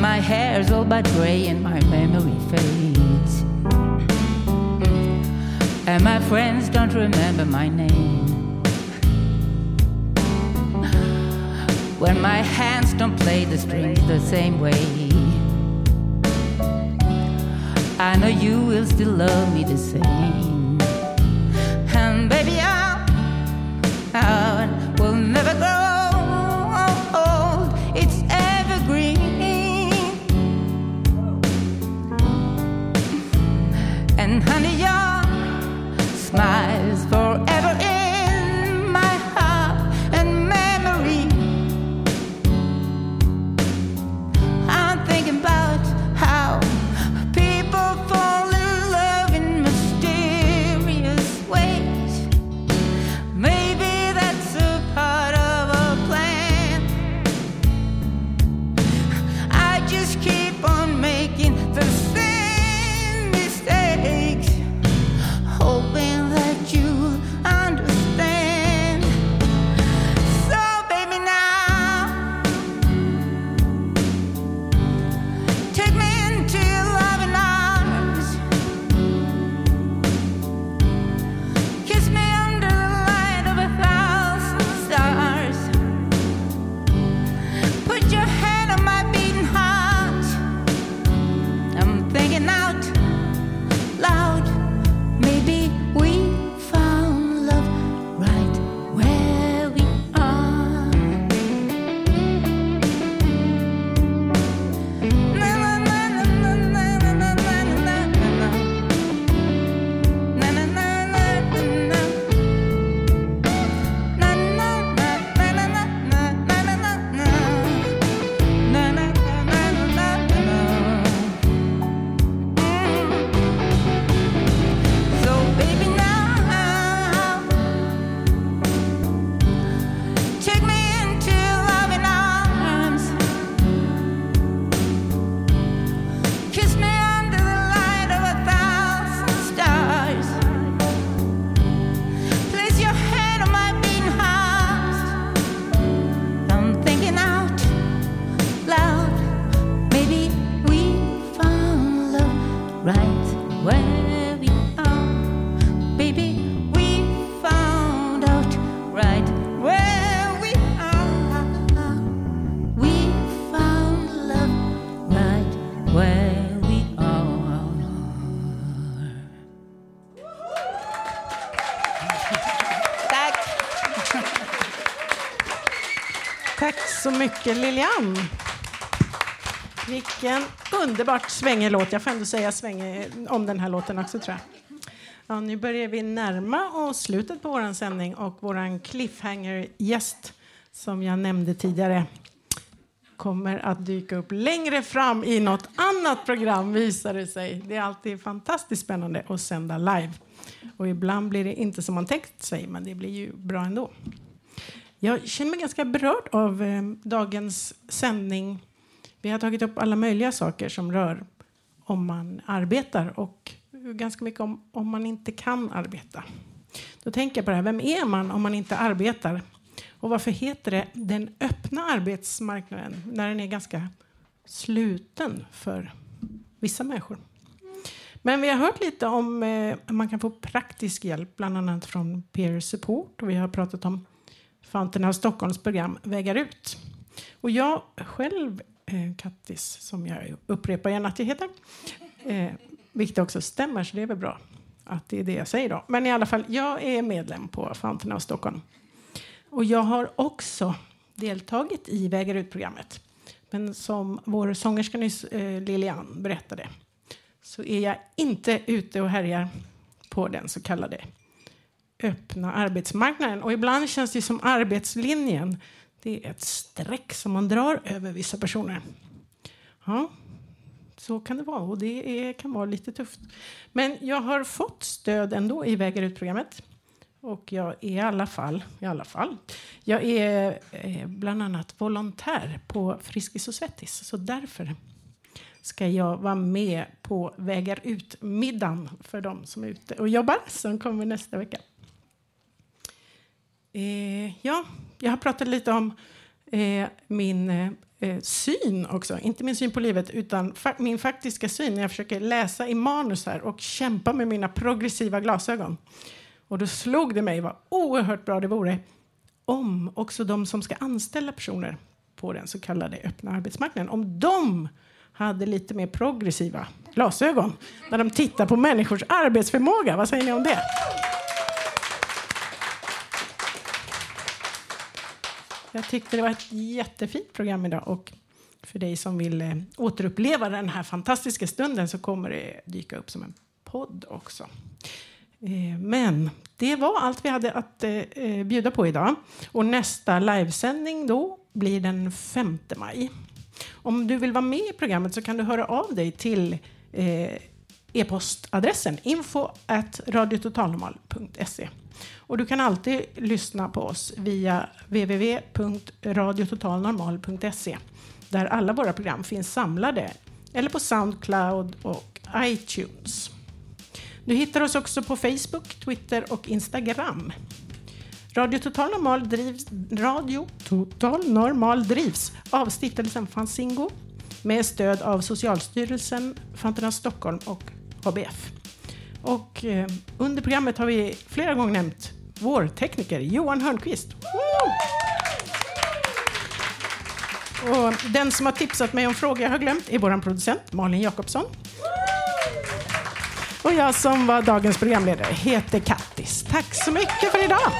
My hair's all but gray and my memory fades, and my friends don't remember my name. When my hands don't play the strings the same way. I know you will still love me the same. Mycket Lilian. Vilken underbart svängig låt. Jag får ändå säga svängig om den här låten också tror jag. Ja, nu börjar vi närma oss slutet på vår sändning och vår cliffhanger-gäst som jag nämnde tidigare kommer att dyka upp längre fram i något annat program visar det sig. Det är alltid fantastiskt spännande att sända live. Och ibland blir det inte som man tänkt sig, men det blir ju bra ändå. Jag känner mig ganska berörd av eh, dagens sändning. Vi har tagit upp alla möjliga saker som rör om man arbetar och ganska mycket om om man inte kan arbeta. Då tänker jag på det här, vem är man om man inte arbetar? Och varför heter det den öppna arbetsmarknaden när den är ganska sluten för vissa människor? Men vi har hört lite om eh, man kan få praktisk hjälp, bland annat från Peer Support. Och vi har pratat om Fanterna av Stockholms program Vägar ut. Och jag själv, eh, Kattis, som jag upprepar gärna att jag heter, eh, vilket också stämmer, så det är väl bra att det är det jag säger då. Men i alla fall, jag är medlem på Fanterna av Stockholm. Och jag har också deltagit i Vägar ut-programmet. Men som vår sångerska nyss, eh, Lilian, berättade så är jag inte ute och härjar på den så kallade öppna arbetsmarknaden. Och ibland känns det som arbetslinjen. Det är ett streck som man drar över vissa personer. Ja, så kan det vara och det är, kan vara lite tufft. Men jag har fått stöd ändå i Vägar ut-programmet. Och jag är i alla fall, i alla fall, jag är eh, bland annat volontär på Friskis och Svettis. Så därför ska jag vara med på Vägar ut-middagen för de som är ute och jobbar, som kommer nästa vecka. Eh, ja, jag har pratat lite om eh, min eh, eh, syn också. Inte min syn på livet, utan fa min faktiska syn när jag försöker läsa i manus här och kämpa med mina progressiva glasögon. Och då slog det mig vad oerhört bra det vore om också de som ska anställa personer på den så kallade öppna arbetsmarknaden, om de hade lite mer progressiva glasögon när de tittar på människors arbetsförmåga. Vad säger ni om det? Jag tyckte det var ett jättefint program idag och för dig som vill eh, återuppleva den här fantastiska stunden så kommer det dyka upp som en podd också. Eh, men det var allt vi hade att eh, bjuda på idag. Och nästa livesändning då blir den 5 maj. Om du vill vara med i programmet så kan du höra av dig till e-postadressen info radiototalnormal.se. Och du kan alltid lyssna på oss via www.radiototalnormal.se där alla våra program finns samlade eller på Soundcloud och iTunes. Du hittar oss också på Facebook, Twitter och Instagram. Radio Total Normal drivs, Radio Total Normal drivs av stiftelsen Fanzingo med stöd av Socialstyrelsen, Fanterna Stockholm och ABF. Och eh, under programmet har vi flera gånger nämnt vår tekniker Johan Hörnqvist. Och den som har tipsat mig om frågor jag har glömt är vår producent Malin Jakobsson. Och jag som var dagens programledare heter Kattis. Tack så mycket för idag!